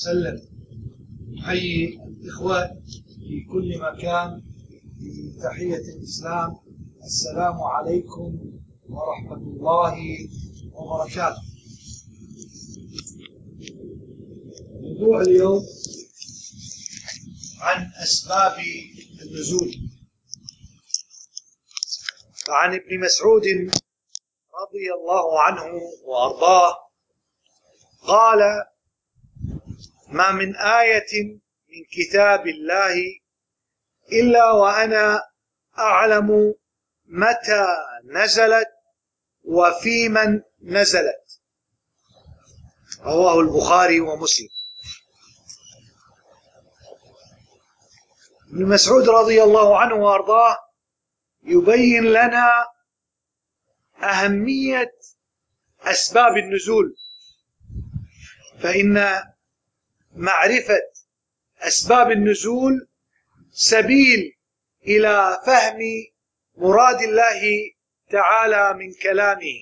وسلم نحيي الإخوة في كل مكان بتحية الإسلام السلام عليكم ورحمة الله وبركاته. موضوع اليوم عن أسباب النزول. عن ابن مسعود رضي الله عنه وأرضاه قال ما من آية من كتاب الله إلا وأنا أعلم متى نزلت وفي من نزلت. رواه البخاري ومسلم. ابن مسعود رضي الله عنه وأرضاه يبين لنا أهمية أسباب النزول. فإن معرفة أسباب النزول سبيل إلى فهم مراد الله تعالى من كلامه.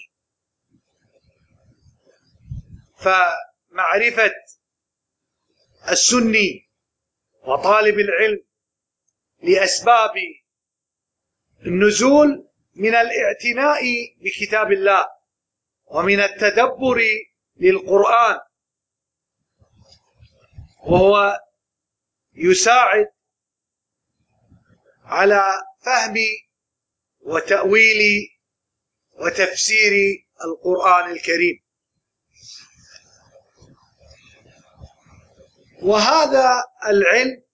فمعرفة السني وطالب العلم لأسباب النزول من الاعتناء بكتاب الله ومن التدبر للقرآن. وهو يساعد على فهم وتأويل وتفسير القرآن الكريم. وهذا العلم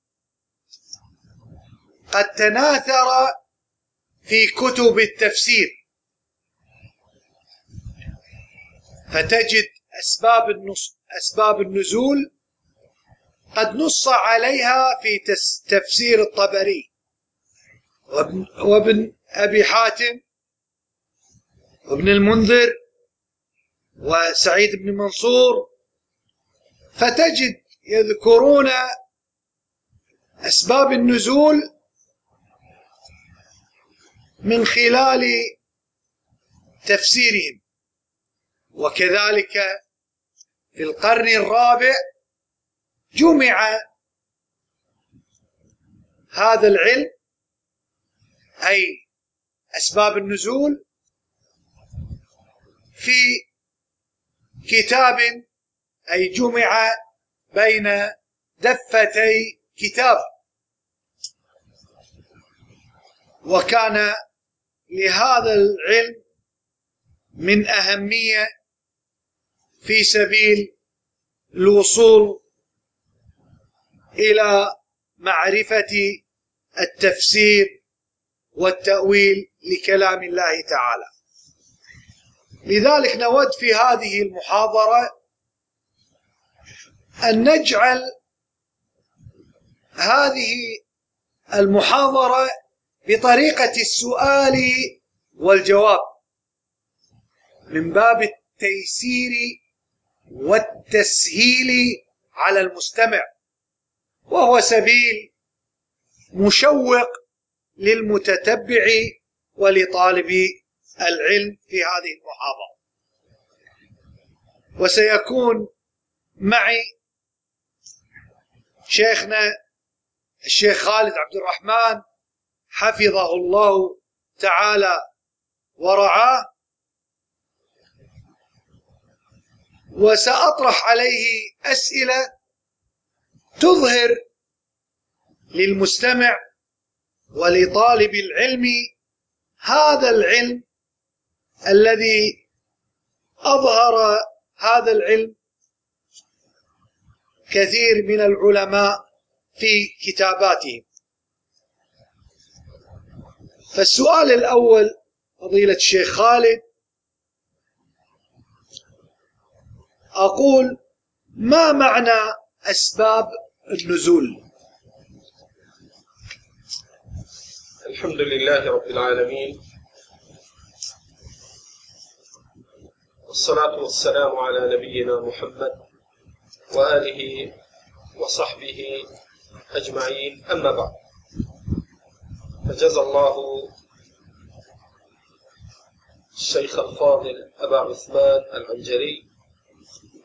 قد تناثر في كتب التفسير. فتجد أسباب النص أسباب النزول قد نص عليها في تفسير الطبري. وابن, وابن أبي حاتم وابن المنذر وسعيد بن منصور. فتجد يذكرون أسباب النزول من خلال تفسيرهم. وكذلك في القرن الرابع جمع هذا العلم أي أسباب النزول في كتاب أي جمع بين دفتي كتاب. وكان لهذا العلم من أهمية في سبيل الوصول إلى معرفة التفسير والتأويل لكلام الله تعالى. لذلك نود في هذه المحاضرة أن نجعل هذه المحاضرة بطريقة السؤال والجواب من باب التيسير والتسهيل على المستمع. وهو سبيل مشوق للمتتبع ولطالب العلم في هذه المحاضرة. وسيكون معي شيخنا الشيخ خالد عبد الرحمن حفظه الله تعالى ورعاه. وسأطرح عليه أسئلة تظهر للمستمع ولطالب العلم هذا العلم الذي أظهر هذا العلم كثير من العلماء في كتاباتهم. فالسؤال الأول فضيلة الشيخ خالد أقول ما معنى أسباب النزول. الحمد لله رب العالمين. والصلاة والسلام على نبينا محمد وآله وصحبه أجمعين. أما بعد فجزى الله الشيخ الفاضل أبا عثمان العنجري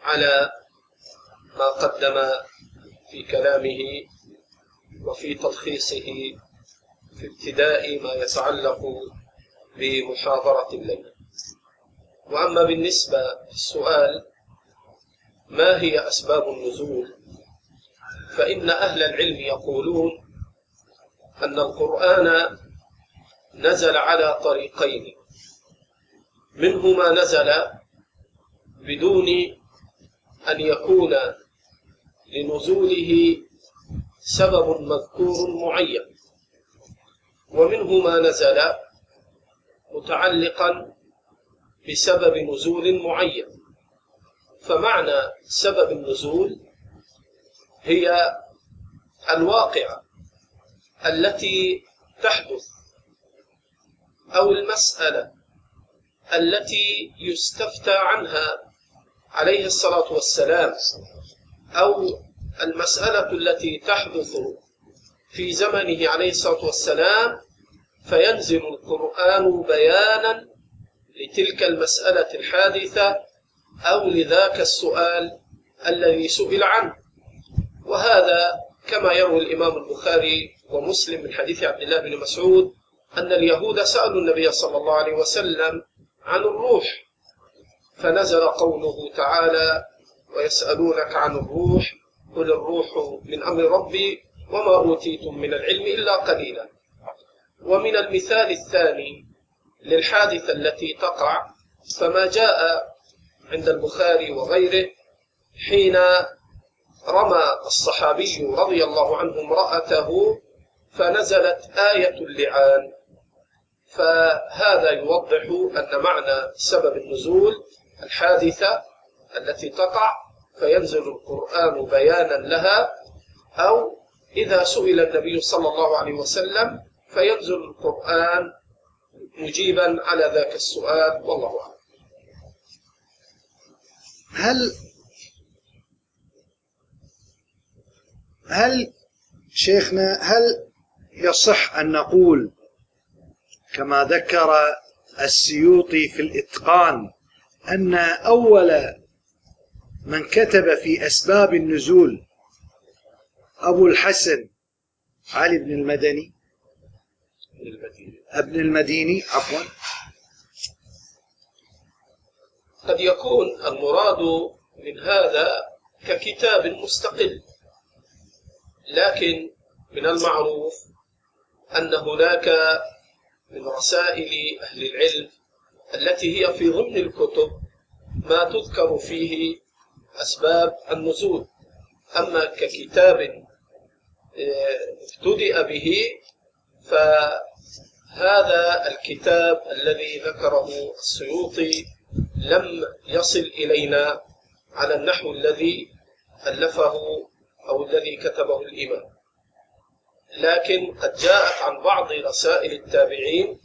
على ما قدم في كلامه وفي تلخيصه في ابتداء ما يتعلق بمحاضرة الليل وأما بالنسبة للسؤال ما هي أسباب النزول؟ فإن أهل العلم يقولون أن القرآن نزل على طريقين. منه ما نزل بدون أن يكون لنزوله سبب مذكور معين. ومنه ما نزل متعلقا بسبب نزول معين. فمعنى سبب النزول هي الواقعة التي تحدث أو المسألة التي يستفتى عنها عليه الصلاة والسلام. أو المسألة التي تحدث في زمنه عليه الصلاة والسلام فينزل القرآن بيانا لتلك المسألة الحادثة أو لذاك السؤال الذي سئل عنه. وهذا كما يروي الإمام البخاري ومسلم من حديث عبد الله بن مسعود أن اليهود سألوا النبي صلى الله عليه وسلم عن الروح فنزل قوله تعالى ويسألونك عن الروح قل الروح من أمر ربي وما أوتيتم من العلم إلا قليلا. ومن المثال الثاني للحادثة التي تقع فما جاء عند البخاري وغيره حين رمى الصحابي رضي الله عنه امرأته فنزلت آية اللعان. فهذا يوضح أن معنى سبب النزول الحادثة التي تقع فينزل القرآن بيانا لها أو إذا سئل النبي صلى الله عليه وسلم فينزل القرآن مجيبا على ذاك السؤال والله أعلم. هل هل شيخنا هل يصح أن نقول كما ذكر السيوطي في الإتقان أن أول من كتب في أسباب النزول أبو الحسن علي بن المدني ابن المديني عفوا. قد يكون المراد من هذا ككتاب مستقل لكن من المعروف أن هناك من رسائل أهل العلم التي هي في ضمن الكتب ما تذكر فيه أسباب النزول. أما ككتاب آه، ابتدأ به فهذا الكتاب الذي ذكره السيوطي لم يصل إلينا على النحو الذي ألفه أو الذي كتبه الإمام. لكن قد جاءت عن بعض رسائل التابعين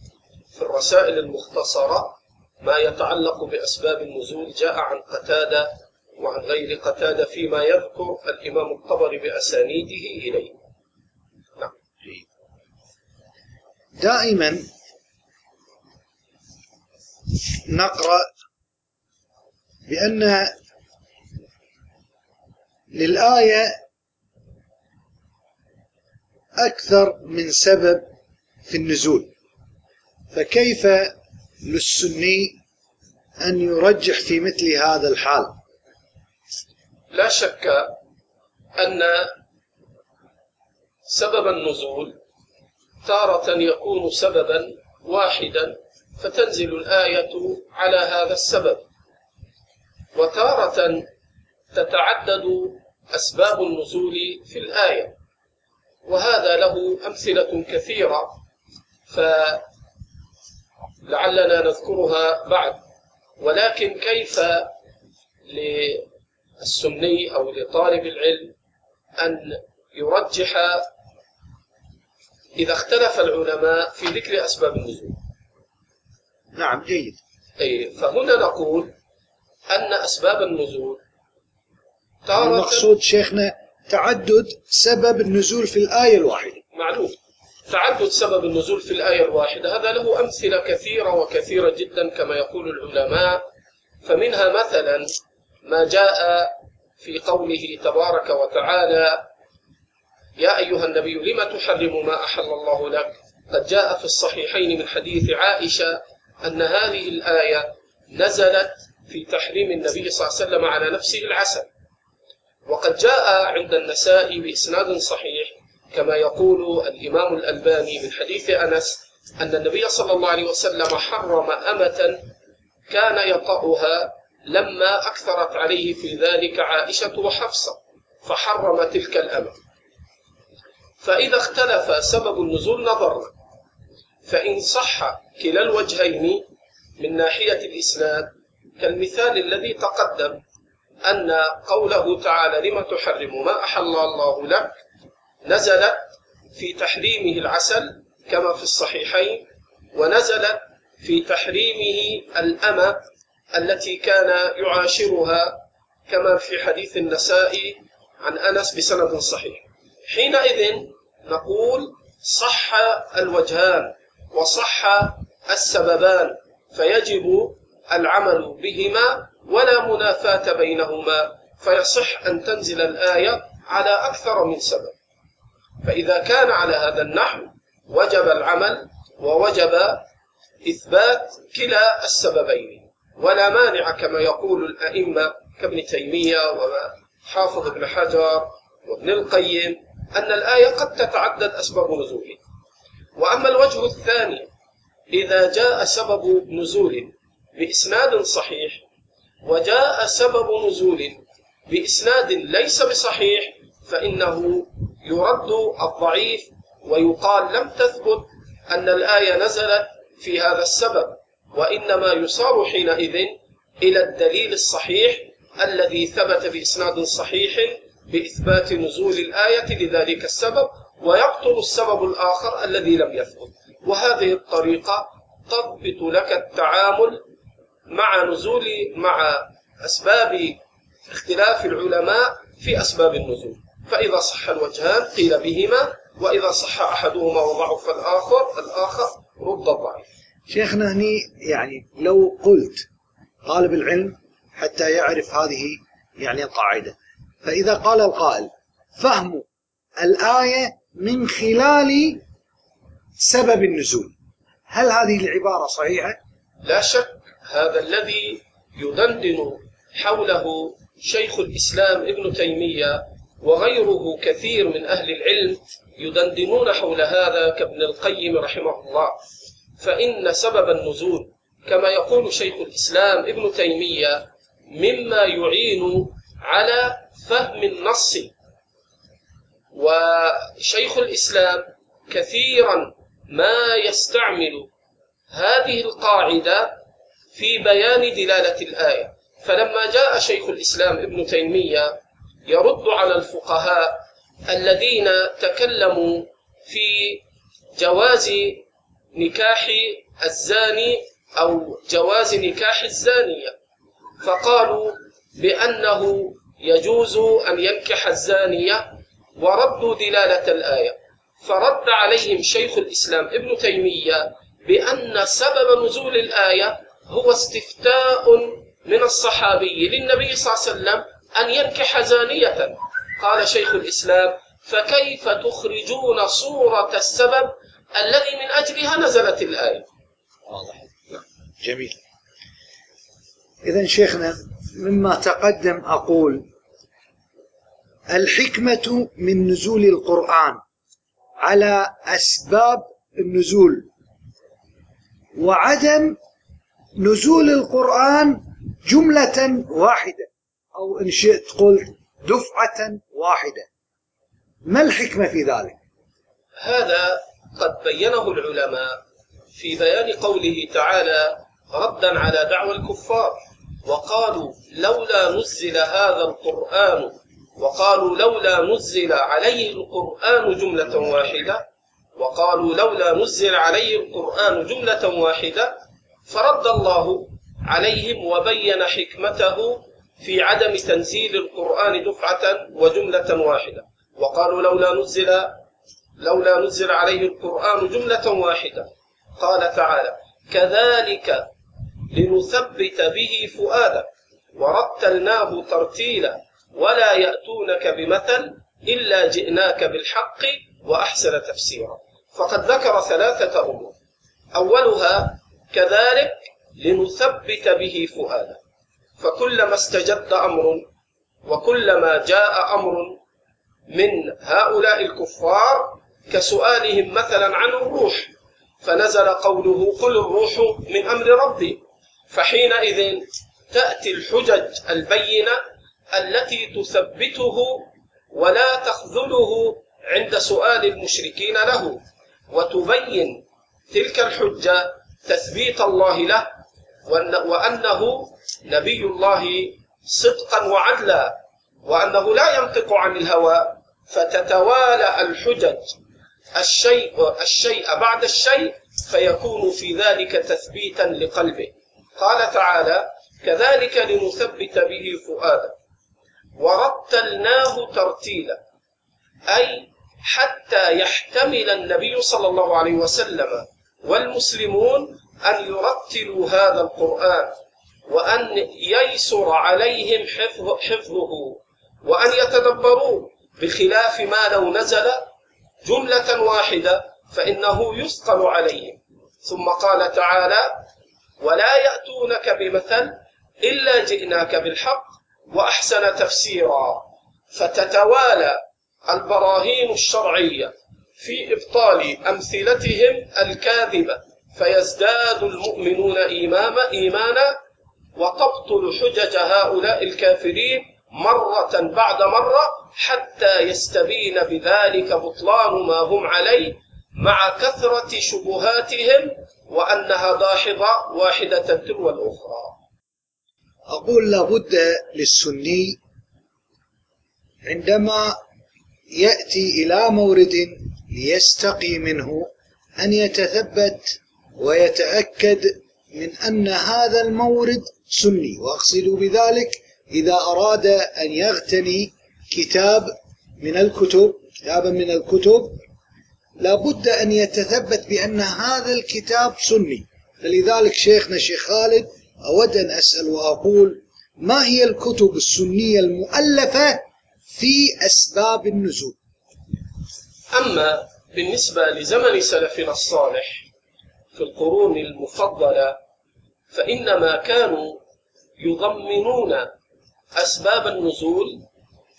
في الرسائل المختصرة ما يتعلق بأسباب النزول جاء عن قتادة وعن غير قتادة فيما يذكر الإمام الطبري بأسانيده إليه. نعم. دائما نقرأ بأن للآية أكثر من سبب في النزول. فكيف للسني أن يرجح في مثل هذا الحال؟ لا شك أن سبب النزول تارة يكون سببا واحدا فتنزل الآية على هذا السبب. وتارة تتعدد أسباب النزول في الآية. وهذا له أمثلة كثيرة فلعلنا نذكرها بعد. ولكن كيف للسني أو لطالب العلم أن يرجح إذا اختلف العلماء في ذكر أسباب النزول. نعم جيد. أي فهنا نقول أن أسباب النزول تارة المقصود شيخنا تعدد سبب النزول في الآية الواحدة. معلوم. تعدد سبب النزول في الآية الواحدة هذا له أمثلة كثيرة وكثيرة جدا كما يقول العلماء. فمنها مثلا ما جاء في قوله تبارك وتعالى يا أيها النبي لم تحرم ما أحل الله لك؟ قد جاء في الصحيحين من حديث عائشة أن هذه الآية نزلت في تحريم النبي صلى الله عليه وسلم على نفسه العسل وقد جاء عند النساء بإسناد صحيح كما يقول الإمام الألباني من حديث أنس أن النبي صلى الله عليه وسلم حرم أمة كان يطأها لما أكثرت عليه في ذلك عائشة وحفصة فحرم تلك الأمة. فإذا اختلف سبب النزول نظرنا فإن صح كلا الوجهين من ناحية الإسناد كالمثال الذي تقدم أن قوله تعالى لم تحرم ما أحل الله لك نزلت في تحريمه العسل كما في الصحيحين ونزلت في تحريمه الأمة التي كان يعاشرها كما في حديث النساء عن أنس بسند صحيح. حينئذ نقول صح الوجهان وصح السببان فيجب العمل بهما ولا منافاة بينهما فيصح أن تنزل الآية على أكثر من سبب. فإذا كان على هذا النحو وجب العمل ووجب إثبات كلا السببين. ولا مانع كما يقول الأئمة كابن تيمية وحافظ ابن حجر وابن القيم أن الآية قد تتعدد أسباب نزولها. وأما الوجه الثاني إذا جاء سبب نزول بإسناد صحيح وجاء سبب نزول بإسناد ليس بصحيح فإنه يرد الضعيف ويقال لم تثبت أن الآية نزلت في هذا السبب. وإنما يصار حينئذ إلى الدليل الصحيح الذي ثبت بإسناد صحيح بإثبات نزول الآية لذلك السبب ويبطل السبب الآخر الذي لم يثبت. وهذه الطريقة تضبط لك التعامل مع نزول مع أسباب اختلاف العلماء في أسباب النزول. فإذا صح الوجهان قيل بهما وإذا صح أحدهما وضعف الآخر الآخر رد الضعيف. شيخنا هني يعني لو قلت طالب العلم حتى يعرف هذه يعني القاعدة. فإذا قال القائل فهم الآية من خلال سبب النزول. هل هذه العبارة صحيحة؟ لا شك هذا الذي يدندن حوله شيخ الإسلام ابن تيمية وغيره كثير من أهل العلم يدندنون حول هذا كابن القيم رحمه الله. فإن سبب النزول كما يقول شيخ الإسلام ابن تيمية مما يعين على فهم النص. وشيخ الإسلام كثيرا ما يستعمل هذه القاعدة في بيان دلالة الآية. فلما جاء شيخ الإسلام ابن تيمية يرد على الفقهاء الذين تكلموا في جواز نكاح الزاني أو جواز نكاح الزانية فقالوا بأنه يجوز أن ينكح الزانية وردوا دلالة الآية. فرد عليهم شيخ الإسلام ابن تيمية بأن سبب نزول الآية هو استفتاء من الصحابي للنبي صلى الله عليه وسلم أن ينكح زانية. قال شيخ الإسلام فكيف تخرجون صورة السبب الذي من أجلها نزلت الآية. واضح. جميل. إذا شيخنا مما تقدم أقول الحكمة من نزول القرآن على أسباب النزول وعدم نزول القرآن جملة واحدة أو إن شئت قلت دفعة واحدة. ما الحكمة في ذلك؟ هذا قد بينه العلماء في بيان قوله تعالى ردا على دعوى الكفار وقالوا لولا نزل هذا القرآن وقالوا لولا نزل عليه القرآن جملة واحدة وقالوا لولا نزل عليه القرآن جملة واحدة فرد الله عليهم وبين حكمته في عدم تنزيل القرآن دفعة وجملة واحدة. وقالوا لولا نزل لولا نزل عليه القرآن جملة واحدة. قال تعالى كذلك لنثبت به فؤادك ورتلناه ترتيلا ولا يأتونك بمثل إلا جئناك بالحق وأحسن تفسيرا. فقد ذكر ثلاثة أمور. أولها كذلك لنثبت به فؤاده فكلما استجد أمر وكلما جاء أمر من هؤلاء الكفار كسؤالهم مثلا عن الروح. فنزل قوله قل الروح من أمر ربي. فحينئذ تأتي الحجج البينة التي تثبته ولا تخذله عند سؤال المشركين له وتبين تلك الحجة تثبيت الله له وأنه نبي الله صدقا وعدلا وأنه لا ينطق عن الهوى فتتوالى الحجج. الشيء الشيء بعد الشيء فيكون في ذلك تثبيتا لقلبه. قال تعالى كذلك لنثبت به فؤاده. ورتلناه ترتيلا. أي حتى يحتمل النبي صلى الله عليه وسلم والمسلمون أن يرتلوا هذا القرآن وأن ييسر عليهم حفظ حفظه وأن يتدبروا بخلاف ما لو نزل جملة واحدة فإنه يثقل عليهم. ثم قال تعالى ولا يأتونك بمثل إلا جئناك بالحق وأحسن تفسيرا. فتتوالى البراهين الشرعية في إبطال أمثلتهم الكاذبة فيزداد المؤمنون إيماما إيمانا وتبطل حجج هؤلاء الكافرين مرة بعد مرة حتى يستبين بذلك بطلان ما هم عليه مع كثرة شبهاتهم وأنها داحضة واحدة تلو الأخرى. أقول لابد للسني عندما يأتي إلى مورد ليستقي منه أن يتثبت ويتأكد من أن هذا المورد سني وأقصد بذلك إذا أراد أن يغتني كتاب من الكتب كتابا من الكتب لابد أن يتثبت بأن هذا الكتاب سني. فلذلك شيخنا شيخ خالد أود أن أسأل وأقول ما هي الكتب السنية المؤلفة في أسباب النزول؟ أما بالنسبة لزمن سلفنا الصالح في القرون المفضلة فإنما كانوا يضمنون أسباب النزول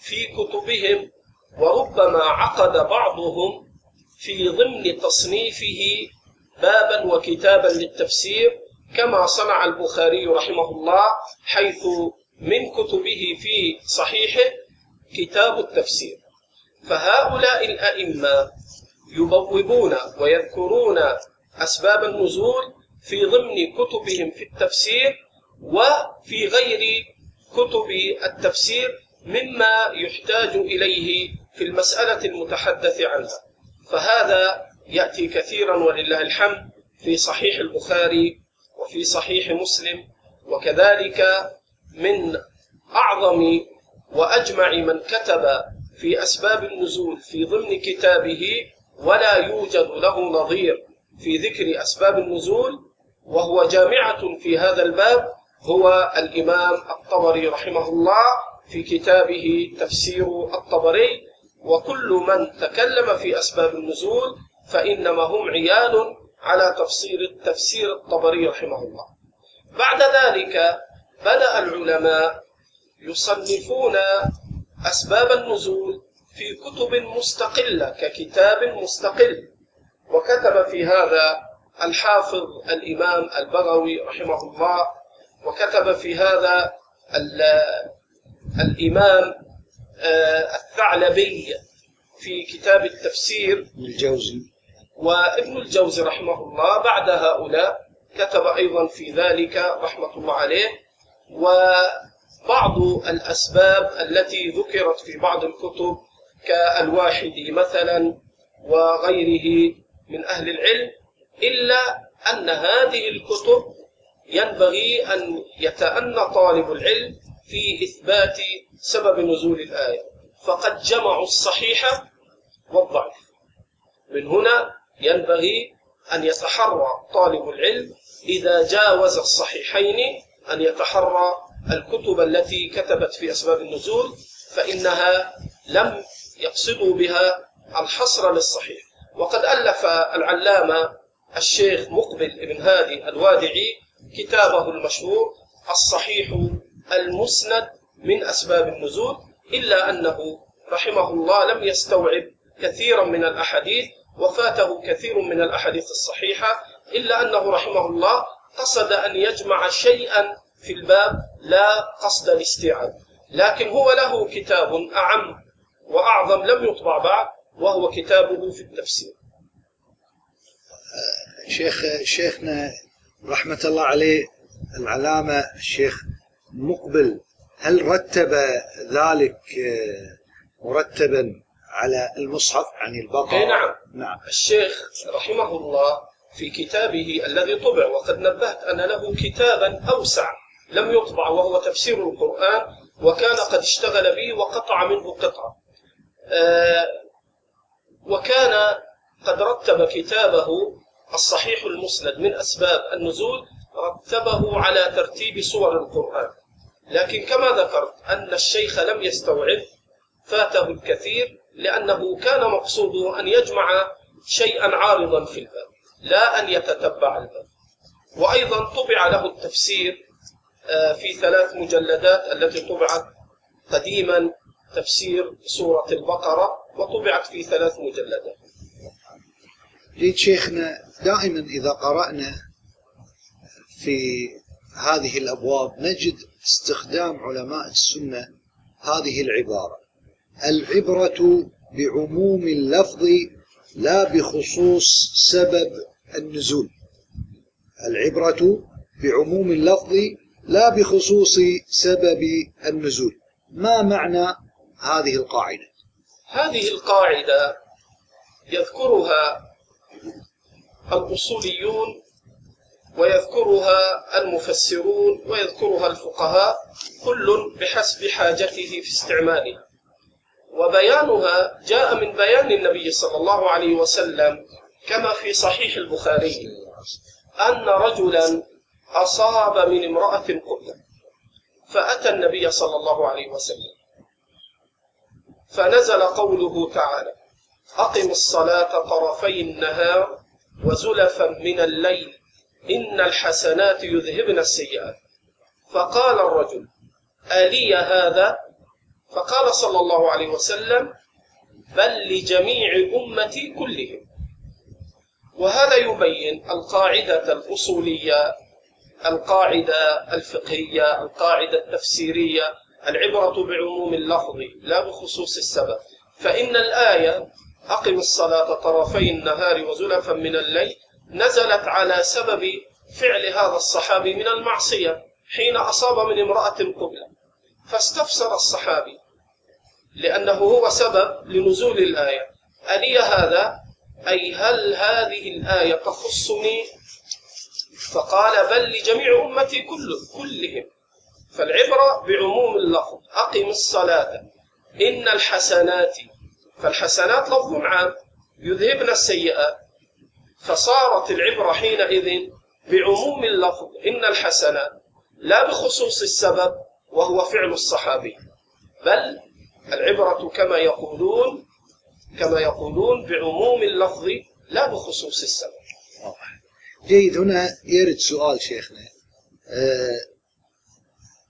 في كتبهم وربما عقد بعضهم في ضمن تصنيفه بابا وكتابا للتفسير كما صنع البخاري رحمه الله حيث من كتبه في صحيحه كتاب التفسير. فهؤلاء الأئمة يبوبون ويذكرون أسباب النزول في ضمن كتبهم في التفسير وفي غير كتب التفسير مما يحتاج إليه في المسألة المتحدث عنها. فهذا يأتي كثيرا ولله الحمد في صحيح البخاري وفي صحيح مسلم وكذلك من أعظم وأجمع من كتب في أسباب النزول في ضمن كتابه ولا يوجد له نظير في ذكر أسباب النزول وهو جامعة في هذا الباب هو الإمام الطبري رحمه الله في كتابه تفسير الطبري وكل من تكلم في أسباب النزول فإنما هم عيال على تفسير تفسير الطبري رحمه الله. بعد ذلك بدأ العلماء يصنفون أسباب النزول في كتب مستقلة ككتاب مستقل. وكتب في هذا الحافظ الإمام البغوي رحمه الله وكتب في هذا الإمام آه، الثعلبي في كتاب التفسير. الجوزي. وابن الجوزي رحمه الله بعد هؤلاء كتب أيضا في ذلك رحمة الله عليه. وبعض الأسباب التي ذكرت في بعض الكتب كالواحد مثلا وغيره من أهل العلم إلا أن هذه الكتب ينبغي أن يتأنى طالب العلم في إثبات سبب نزول الآية. فقد جمعوا الصحيح والضعف من هنا ينبغي أن يتحرى طالب العلم إذا جاوز الصحيحين أن يتحرى الكتب التي كتبت في أسباب النزول فإنها لم يقصدوا بها الحصر للصحيح. وقد ألف العلامة الشيخ مقبل بن هادي الوادعي كتابه المشهور الصحيح المسند من أسباب النزول إلا أنه رحمه الله لم يستوعب كثيرا من الأحاديث وفاته كثير من الأحاديث الصحيحة إلا أنه رحمه الله قصد أن يجمع شيئا في الباب لا قصد الاستيعاب. لكن هو له كتاب أعم وأعظم لم يطبع بعد وهو كتابه في التفسير. شيخ شيخنا رحمة الله عليه العلامة الشيخ مقبل هل رتب ذلك مرتبا على المصحف عن البقرة؟ إيه نعم. نعم الشيخ رحمه الله في كتابه الذي طبع وقد نبهت أن له كتابا أوسع لم يطبع وهو تفسير القرآن وكان قد اشتغل به وقطع منه قطعة آه، وكان قد رتب كتابه الصحيح المسند من أسباب النزول رتبه على ترتيب سور القرآن. لكن كما ذكرت أن الشيخ لم يستوعب فاته الكثير لأنه كان مقصوده أن يجمع شيئا عارضا في الباب لا أن يتتبع الباب. وأيضا طبع له التفسير آه، في ثلاث مجلدات التي طبعت قديما تفسير سورة البقرة وطبعت في ثلاث مجلدات. جيد شيخنا دائما إذا قرأنا في هذه الأبواب نجد استخدام علماء السنة هذه العبارة. العبرة بعموم اللفظ لا بخصوص سبب النزول. العبرة بعموم اللفظ لا بخصوص سبب النزول. ما معنى هذه القاعدة؟ هذه القاعدة يذكرها الأصوليون ويذكرها المفسرون ويذكرها الفقهاء كل بحسب حاجته في استعمالها وبيانها جاء من بيان النبي صلى الله عليه وسلم كما في صحيح البخاري أن رجلا أصاب من امرأة قبلة فأتى النبي صلى الله عليه وسلم. فنزل قوله تعالى أقم الصلاة طرفي النهار وزلفا من الليل إن الحسنات يذهبن السيئات. فقال الرجل ألي هذا؟ فقال صلى الله عليه وسلم بل لجميع أمتي كلهم. وهذا يبين القاعدة الأصولية القاعدة الفقهية القاعدة التفسيرية العبرة بعموم اللفظ لا بخصوص السبب. فإن الآية أقم الصلاة طرفي النهار وزلفا من الليل نزلت على سبب فعل هذا الصحابي من المعصية حين أصاب من امرأة قبلة. فاستفسر الصحابي لأنه هو سبب لنزول الآية. ألي هذا؟ أي هل هذه الآية تخصني؟ فقال بل لجميع أمتي كل كلهم. فالعبرة بعموم اللفظ. أقم الصلاة. إن الحسنات فالحسنات لفظ عام يذهبن السيئات. فصارت العبرة حينئذ بعموم اللفظ إن الحسنات لا بخصوص السبب وهو فعل الصحابي بل العبرة كما يقولون كما يقولون بعموم اللفظ لا بخصوص السبب. جيد هنا يرد سؤال شيخنا. أه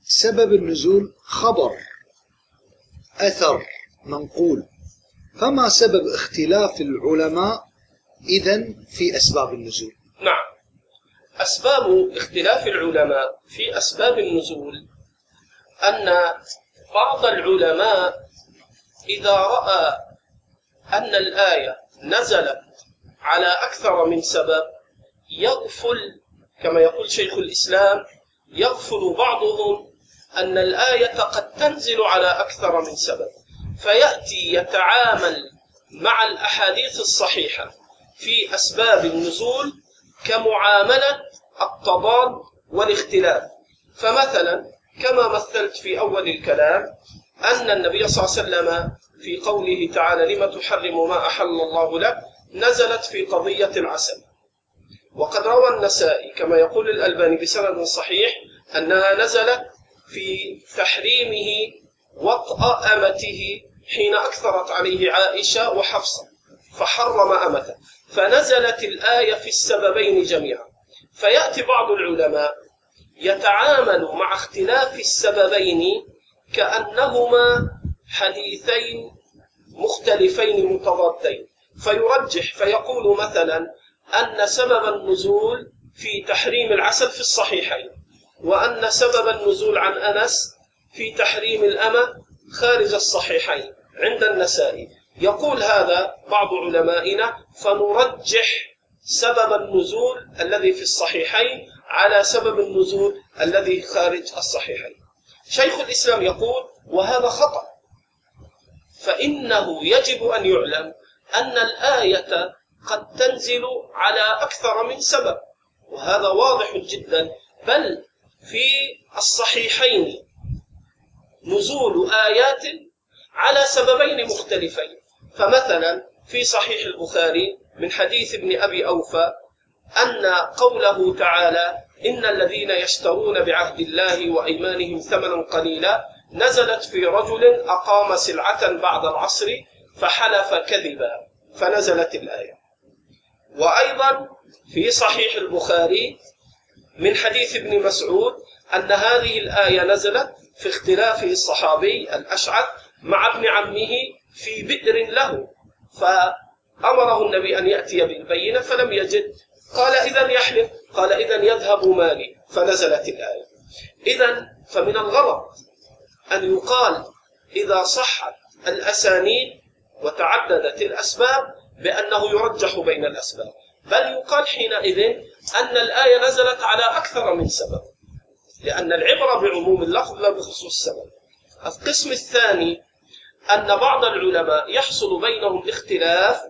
سبب النزول خبر أثر منقول. فما سبب اختلاف العلماء إذا في أسباب النزول؟ نعم. أسباب اختلاف العلماء في أسباب النزول أن بعض العلماء إذا رأى أن الآية نزلت على أكثر من سبب يغفل كما يقول شيخ الإسلام يغفل بعضهم أن الآية قد تنزل على أكثر من سبب. فيأتي يتعامل مع الأحاديث الصحيحة في أسباب النزول كمعاملة التضاد والاختلاف. فمثلا كما مثلت في أول الكلام أن النبي صلى الله عليه وسلم في قوله تعالى لم تحرم ما أحل الله لك نزلت في قضية العسل. وقد روى النسائي كما يقول الألباني بسند صحيح أنها نزلت في تحريمه وطأ أمته حين أكثرت عليه عائشة وحفصة فحرم أمته. فنزلت الآية في السببين جميعا. فيأتي بعض العلماء يتعامل مع اختلاف السببين كأنهما حديثين مختلفين متضادين. فيرجح فيقول مثلا أن سبب النزول في تحريم العسل في الصحيحين وأن سبب النزول عن أنس في تحريم الأمة خارج الصحيحين عند النسائي. يقول هذا بعض علمائنا فنرجح سبب النزول الذي في الصحيحين على سبب النزول الذي خارج الصحيحين. شيخ الإسلام يقول وهذا خطأ. فإنه يجب أن يعلم أن الآية قد تنزل على أكثر من سبب وهذا واضح جدا. بل في الصحيحين نزول آيات على سببين مختلفين. فمثلا في صحيح البخاري من حديث ابن أبي أوفى أن قوله تعالى إن الذين يشترون بعهد الله وأيمانهم ثمنا قليلا نزلت في رجل أقام سلعة بعد العصر فحلف كذبا فنزلت الآية. وأيضا في صحيح البخاري من حديث ابن مسعود أن هذه الآية نزلت في اختلاف الصحابي الأشعث مع ابن عمه في بئر له فأمره النبي أن يأتي بالبينة فلم يجد. قال إذا يحلف قال إذا يذهب مالي فنزلت الآية. إذا فمن الغلط أن يقال إذا صحت الأسانيد وتعددت الأسباب بأنه يرجح بين الأسباب. بل يقال حينئذ أن الآية نزلت على أكثر من سبب لأن العبرة بعموم اللفظ لا بخصوص السبب. القسم الثاني أن بعض العلماء يحصل بينهم اختلاف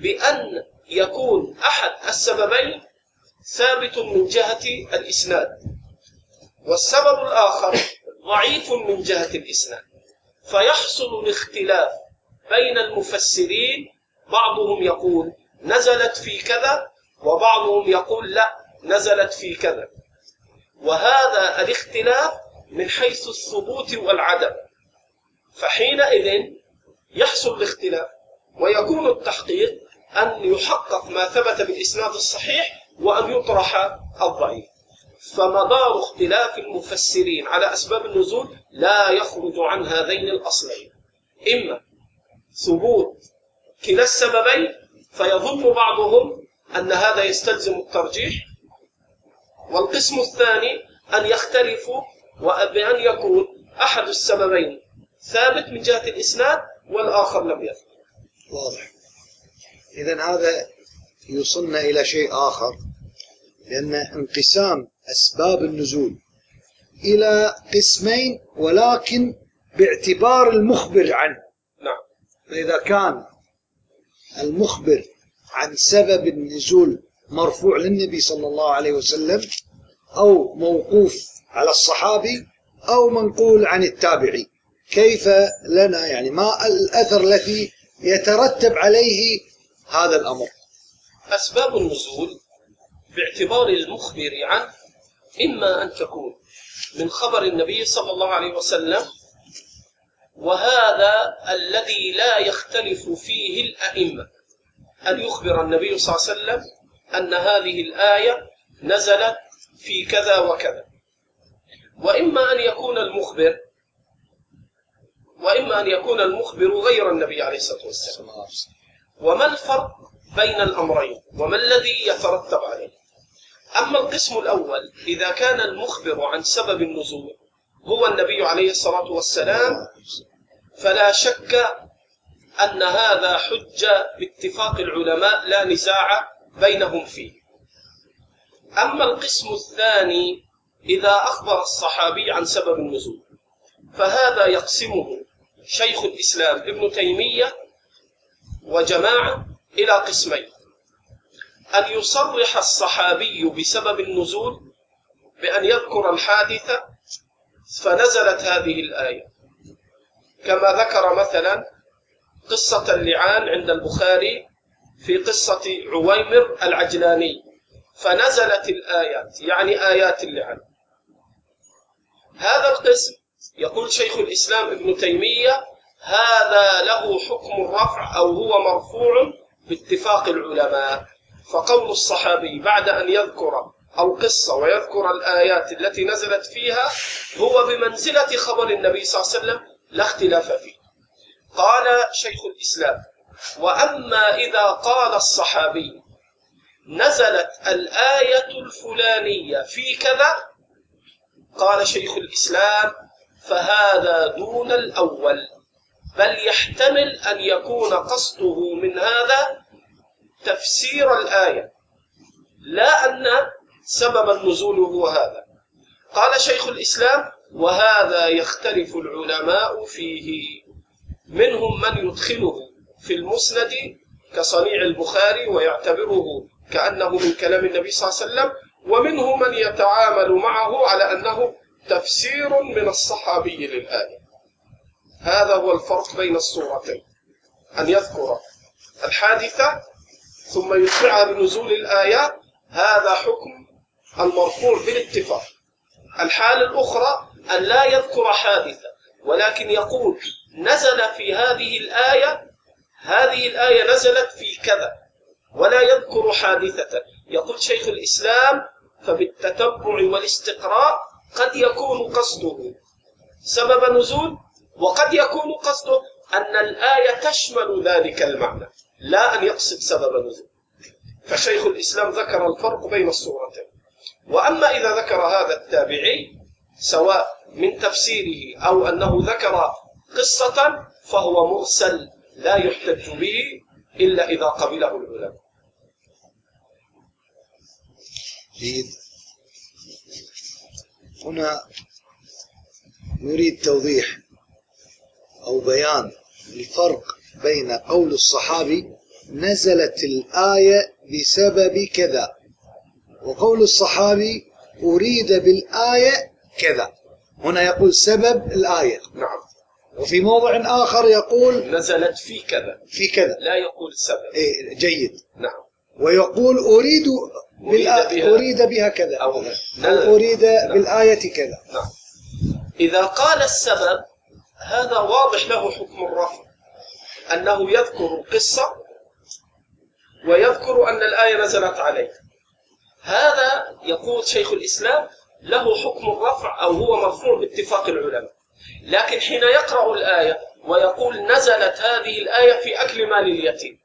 بأن يكون أحد السببين ثابت من جهة الإسناد والسبب الآخر ضعيف من جهة الإسناد. فيحصل الاختلاف بين المفسرين بعضهم يقول نزلت في كذا وبعضهم يقول لا نزلت في كذا. وهذا الاختلاف من حيث الثبوت والعدم. فحينئذ يحصل الاختلاف ويكون التحقيق أن يحقق ما ثبت بالإسناد الصحيح وأن يطرح الضعيف. فمدار اختلاف المفسرين على أسباب النزول لا يخرج عن هذين الأصلين. إما ثبوت كلا السببين فيظن بعضهم أن هذا يستلزم الترجيح والقسم الثاني أن يختلفوا وبأن يكون أحد السببين ثابت من جهة الإسناد والآخر لم يثبت. واضح. إذا هذا يوصلنا إلى شيء آخر لأن انقسام أسباب النزول إلى قسمين ولكن باعتبار المخبر عنه. نعم. فإذا كان المخبر عن سبب النزول مرفوع للنبي صلى الله عليه وسلم أو موقوف على الصحابي أو منقول عن التابعي. كيف لنا؟ يعني ما الأثر الذي يترتب عليه هذا الأمر؟ أسباب النزول باعتبار المخبر عنه إما أن تكون من خبر النبي صلى الله عليه وسلم وهذا الذي لا يختلف فيه الأئمة. أن يخبر النبي صلى الله عليه وسلم أن هذه الآية نزلت في كذا وكذا. وإما أن يكون المخبر وإما أن يكون المخبر غير النبي عليه الصلاة والسلام. وما الفرق بين الأمرين؟ وما الذي يترتب عليه؟ أما القسم الأول إذا كان المخبر عن سبب النزول هو النبي عليه الصلاة والسلام فلا شك أن هذا حجة باتفاق العلماء لا نزاع بينهم فيه. أما القسم الثاني إذا أخبر الصحابي عن سبب النزول فهذا يقسمه شيخ الإسلام ابن تيمية وجماعة إلى قسمين. أن يصرح الصحابي بسبب النزول بأن يذكر الحادثة فنزلت هذه الآية. كما ذكر مثلا قصة اللعان عند البخاري في قصة عويمر العجلاني. فنزلت الآيات يعني آيات اللعان. هذا القسم يقول شيخ الإسلام ابن تيمية هذا له حكم الرفع أو هو مرفوع باتفاق العلماء. فقول الصحابي بعد أن يذكر القصة ويذكر الآيات التي نزلت فيها هو بمنزلة خبر النبي صلى الله عليه وسلم لا اختلاف فيه. قال شيخ الإسلام وأما إذا قال الصحابي نزلت الآية الفلانية في كذا؟ قال شيخ الإسلام فهذا دون الأول بل يحتمل أن يكون قصده من هذا تفسير الآية لا أن سبب النزول هو هذا. قال شيخ الإسلام وهذا يختلف العلماء فيه. منهم من يدخله في المسند كصنيع البخاري ويعتبره كأنه من كلام النبي صلى الله عليه وسلم ومنهم من يتعامل معه على أنه تفسير من الصحابي للآية هذا هو الفرق بين الصورتين. أن يذكر الحادثة ثم يتبعها بنزول الآيات هذا حكم المرفوع بالاتفاق الحالة الأخرى أن لا يذكر حادثة ولكن يقول نزل في هذه الآية هذه الآية نزلت في كذا ولا يذكر حادثة. يقول شيخ الإسلام فبالتتبع والاستقراء قد يكون قصده. سبب نزول وقد يكون قصده أن الآية تشمل ذلك المعنى لا أن يقصد سبب نزول. فشيخ الإسلام ذكر الفرق بين الصورتين. وأما إذا ذكر هذا التابعي سواء من تفسيره أو أنه ذكر قصة فهو مرسل لا يحتج به إلا إذا قبله العلماء. جيد. هنا نريد توضيح أو بيان الفرق بين قول الصحابي نزلت الآية بسبب كذا. وقول الصحابي أريد بالآية كذا. هنا يقول سبب الآية. نعم. وفي موضع آخر يقول نزلت في كذا. في كذا. لا يقول سبب. إيه جيد. نعم. ويقول أريد بالآ... بها- أريد بها كذا. أو أو. أريد نعم. بالآية كذا. نعم. إذا قال السبب هذا واضح له حكم الرفع. أنه يذكر قصة ويذكر أن الآية نزلت عليه. هذا يقول شيخ الإسلام له حكم الرفع أو هو مرفوع باتفاق العلماء. لكن حين يقرأ الآية ويقول نزلت هذه الآية في أكل مال اليتيم.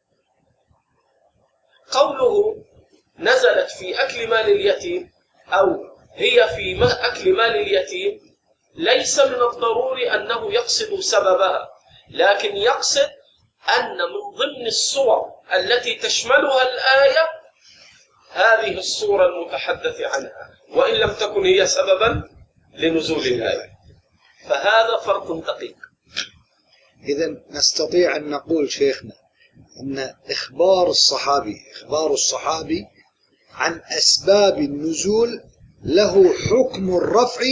قوله نزلت في أكل مال اليتيم أو هي في أكل مال اليتيم ليس من الضروري أنه يقصد سببها لكن يقصد أن من ضمن الصور التي تشملها الآية هذه الصورة المتحدث عنها وإن لم تكن هي سببا لنزول الآية. فهذا فرق دقيق. إذا نستطيع أن نقول شيخنا أن إخبار الصحابي إخبار الصحابي عن أسباب النزول له حكم الرفع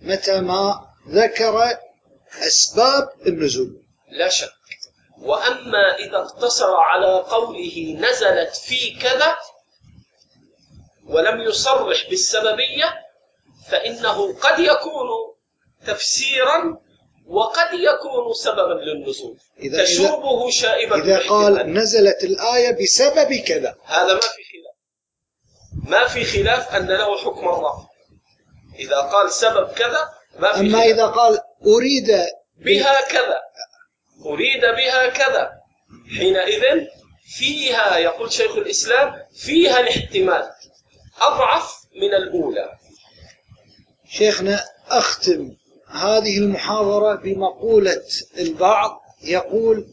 متى ما ذكر أسباب النزول. لا شك. وأما إذا اقتصر على قوله نزلت في كذا ولم يصرح بالسببية فإنه قد يكون تفسيرا وقد يكون سببا للنزول. إذا- تشوبه شائبة إذا. قال نزلت الآية بسبب كذا. هذا ما في خلاف. ما في خلاف أن له حكم الرفع إذا قال سبب كذا ما في أما خلاف. إذا قال أريد بها كذا. أريد بها كذا. حينئذ فيها يقول شيخ الإسلام فيها الاحتمال. أضعف من الأولى. شيخنا أختم هذه المحاضرة بمقولة البعض يقول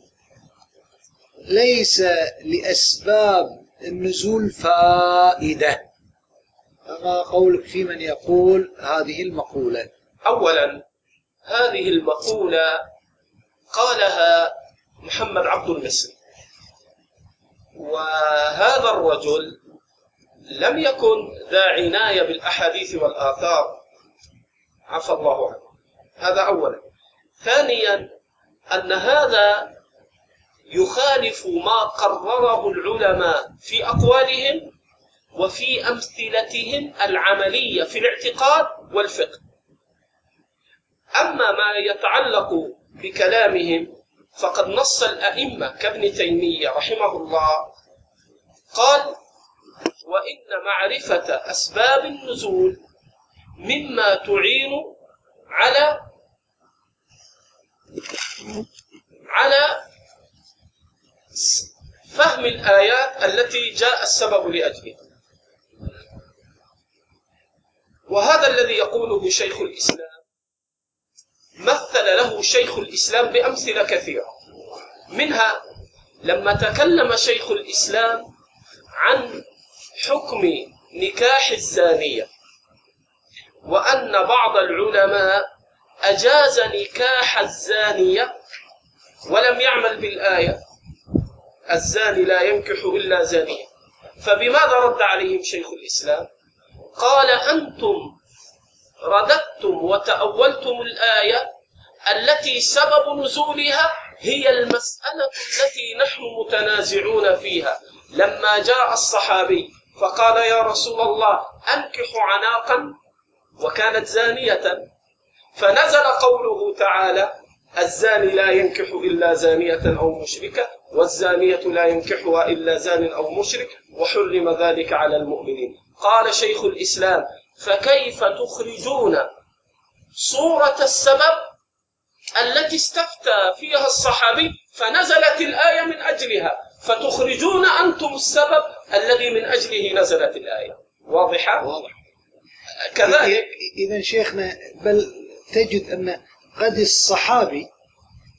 ليس لأسباب النزول فائدة. فما قولك في من يقول هذه المقولة. أولا هذه المقولة قالها محمد عبد المصري وهذا الرجل لم يكن ذا عناية بالأحاديث والآثار. عفى الله عنه. هذا أولا. ثانيا أن هذا يخالف ما قرره العلماء في أقوالهم وفي أمثلتهم العملية في الاعتقاد والفقه. أما ما يتعلق بكلامهم فقد نص الأئمة كابن تيمية رحمه الله قال وإن معرفة أسباب النزول مما تعين على على فهم الآيات التي جاء السبب لأجلها. وهذا الذي يقوله شيخ الإسلام مثل له شيخ الإسلام بأمثلة كثيرة. منها لما تكلم شيخ الإسلام عن حكم نكاح الزانية وأن بعض العلماء أجاز نكاح الزانية ولم يعمل بالآية الزاني لا ينكح إلا زانية. فبماذا رد عليهم شيخ الإسلام؟ قال أنتم رددتم وتأولتم الآية التي سبب نزولها هي المسألة التي نحن متنازعون فيها. لما جاء الصحابي فقال يا رسول الله أنكح عناقا وكانت زانية. فنزل قوله تعالى الزاني لا ينكح إلا زانية أو مشركة والزانية لا ينكحها إلا زان أو مشرك وحرم ذلك على المؤمنين. قال شيخ الإسلام فكيف تخرجون؟ صورة السبب التي استفتى فيها الصحابي فنزلت الآية من أجلها. فتخرجون أنتم السبب الذي من أجله نزلت الآية. واضحة؟ واضح. كذلك. إذا شيخنا بل تجد أن قد الصحابي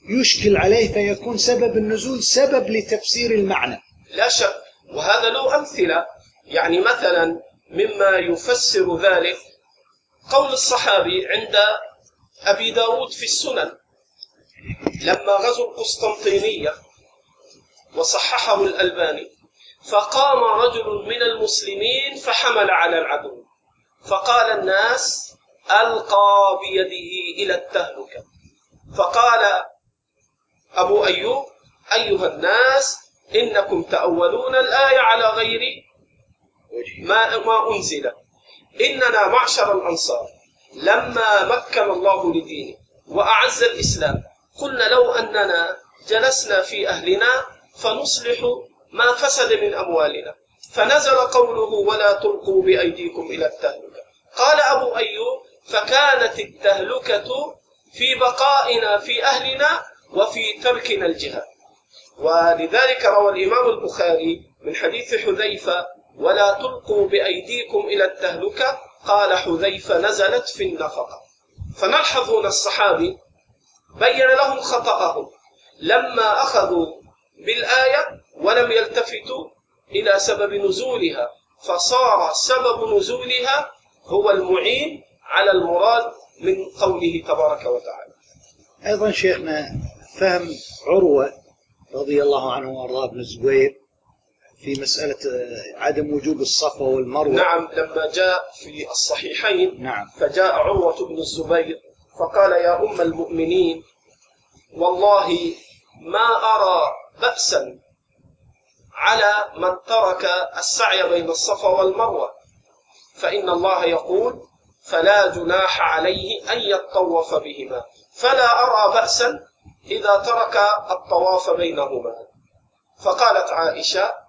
يشكل عليه فيكون سبب النزول سبب لتفسير المعنى. لا شك. وهذا له أمثلة يعني مثلا مما يفسر ذلك قول الصحابي عند أبي داود في السنن. لما غزوا القسطنطينية وصححه الألباني فقام رجل من المسلمين فحمل على العدو. فقال الناس ألقى بيده إلى التهلكة. فقال أبو أيوب أيها الناس إنكم تأولون الآية على غير ما, ما أنزل. إننا معشر الأنصار. لما مكن الله لدينه وأعز الإسلام قلنا لو أننا جلسنا في أهلنا فنصلح ما فسد من أموالنا. فنزل قوله ولا تلقوا بأيديكم إلى التهلكة قال أبو أيوب فكانت التهلكة في بقائنا في أهلنا وفي تركنا الجهاد ولذلك روى الإمام البخاري من حديث حذيفة ولا تلقوا بأيديكم إلى التهلكة قال حذيفة نزلت في النفقة. فنلحظ هنا الصحابي بين لهم خطأهم. لما أخذوا بالآية ولم يلتفتوا إلى سبب نزولها فصار سبب نزولها هو المعين على المراد من قوله تبارك وتعالى. أيضا شيخنا فهم عروة رضي الله عنه وأرضاه بن الزبير في مسألة عدم وجوب الصفا والمروة. نعم لما جاء في الصحيحين نعم. فجاء عروة بن الزبير فقال يا أم المؤمنين والله ما أرى بأسا على من ترك السعي بين الصفا والمروة. فإن الله يقول فلا جناح عليه أن يطوف بهما. فلا أرى بأسا إذا ترك الطواف بينهما. فقالت عائشة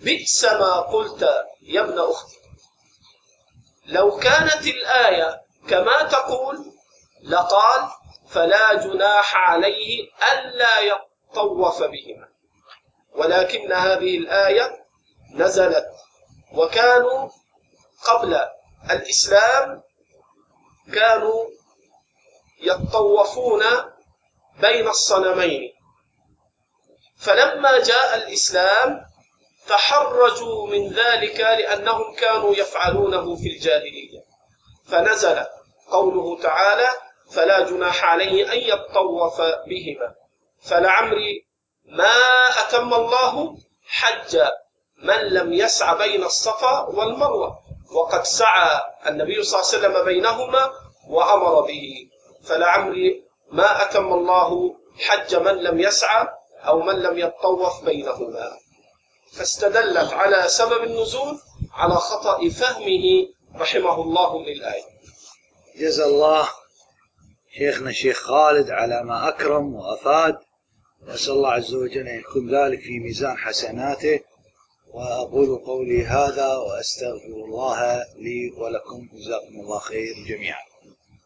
بئس ما قلت يا ابن أختي. لو كانت الآية كما تقول لقال فلا جناح عليه ألا يطوف بهما. ولكن هذه الآية نزلت وكانوا قبل الإسلام كانوا يطوفون بين الصنمين. فلما جاء الإسلام تحرجوا من ذلك لأنهم كانوا يفعلونه في الجاهلية. فنزل قوله تعالى فلا جناح عليه أن يطوف بهما فلعمري ما أتم الله حج من لم يسع بين الصفا والمروة وقد سعى النبي صلى الله عليه وسلم بينهما وأمر به فلعمري ما أتم الله حج من لم يسعى أو من لم يطوف بينهما فاستدلت على سبب النزول على خطأ فهمه رحمه الله للآية جزا الله شيخنا الشيخ خالد على ما أكرم وأفاد. نسأل الله عز وجل أن يكون ذلك في ميزان حسناته. وأقول قولي هذا وأستغفر الله لي ولكم جزاكم الله خير جميعا.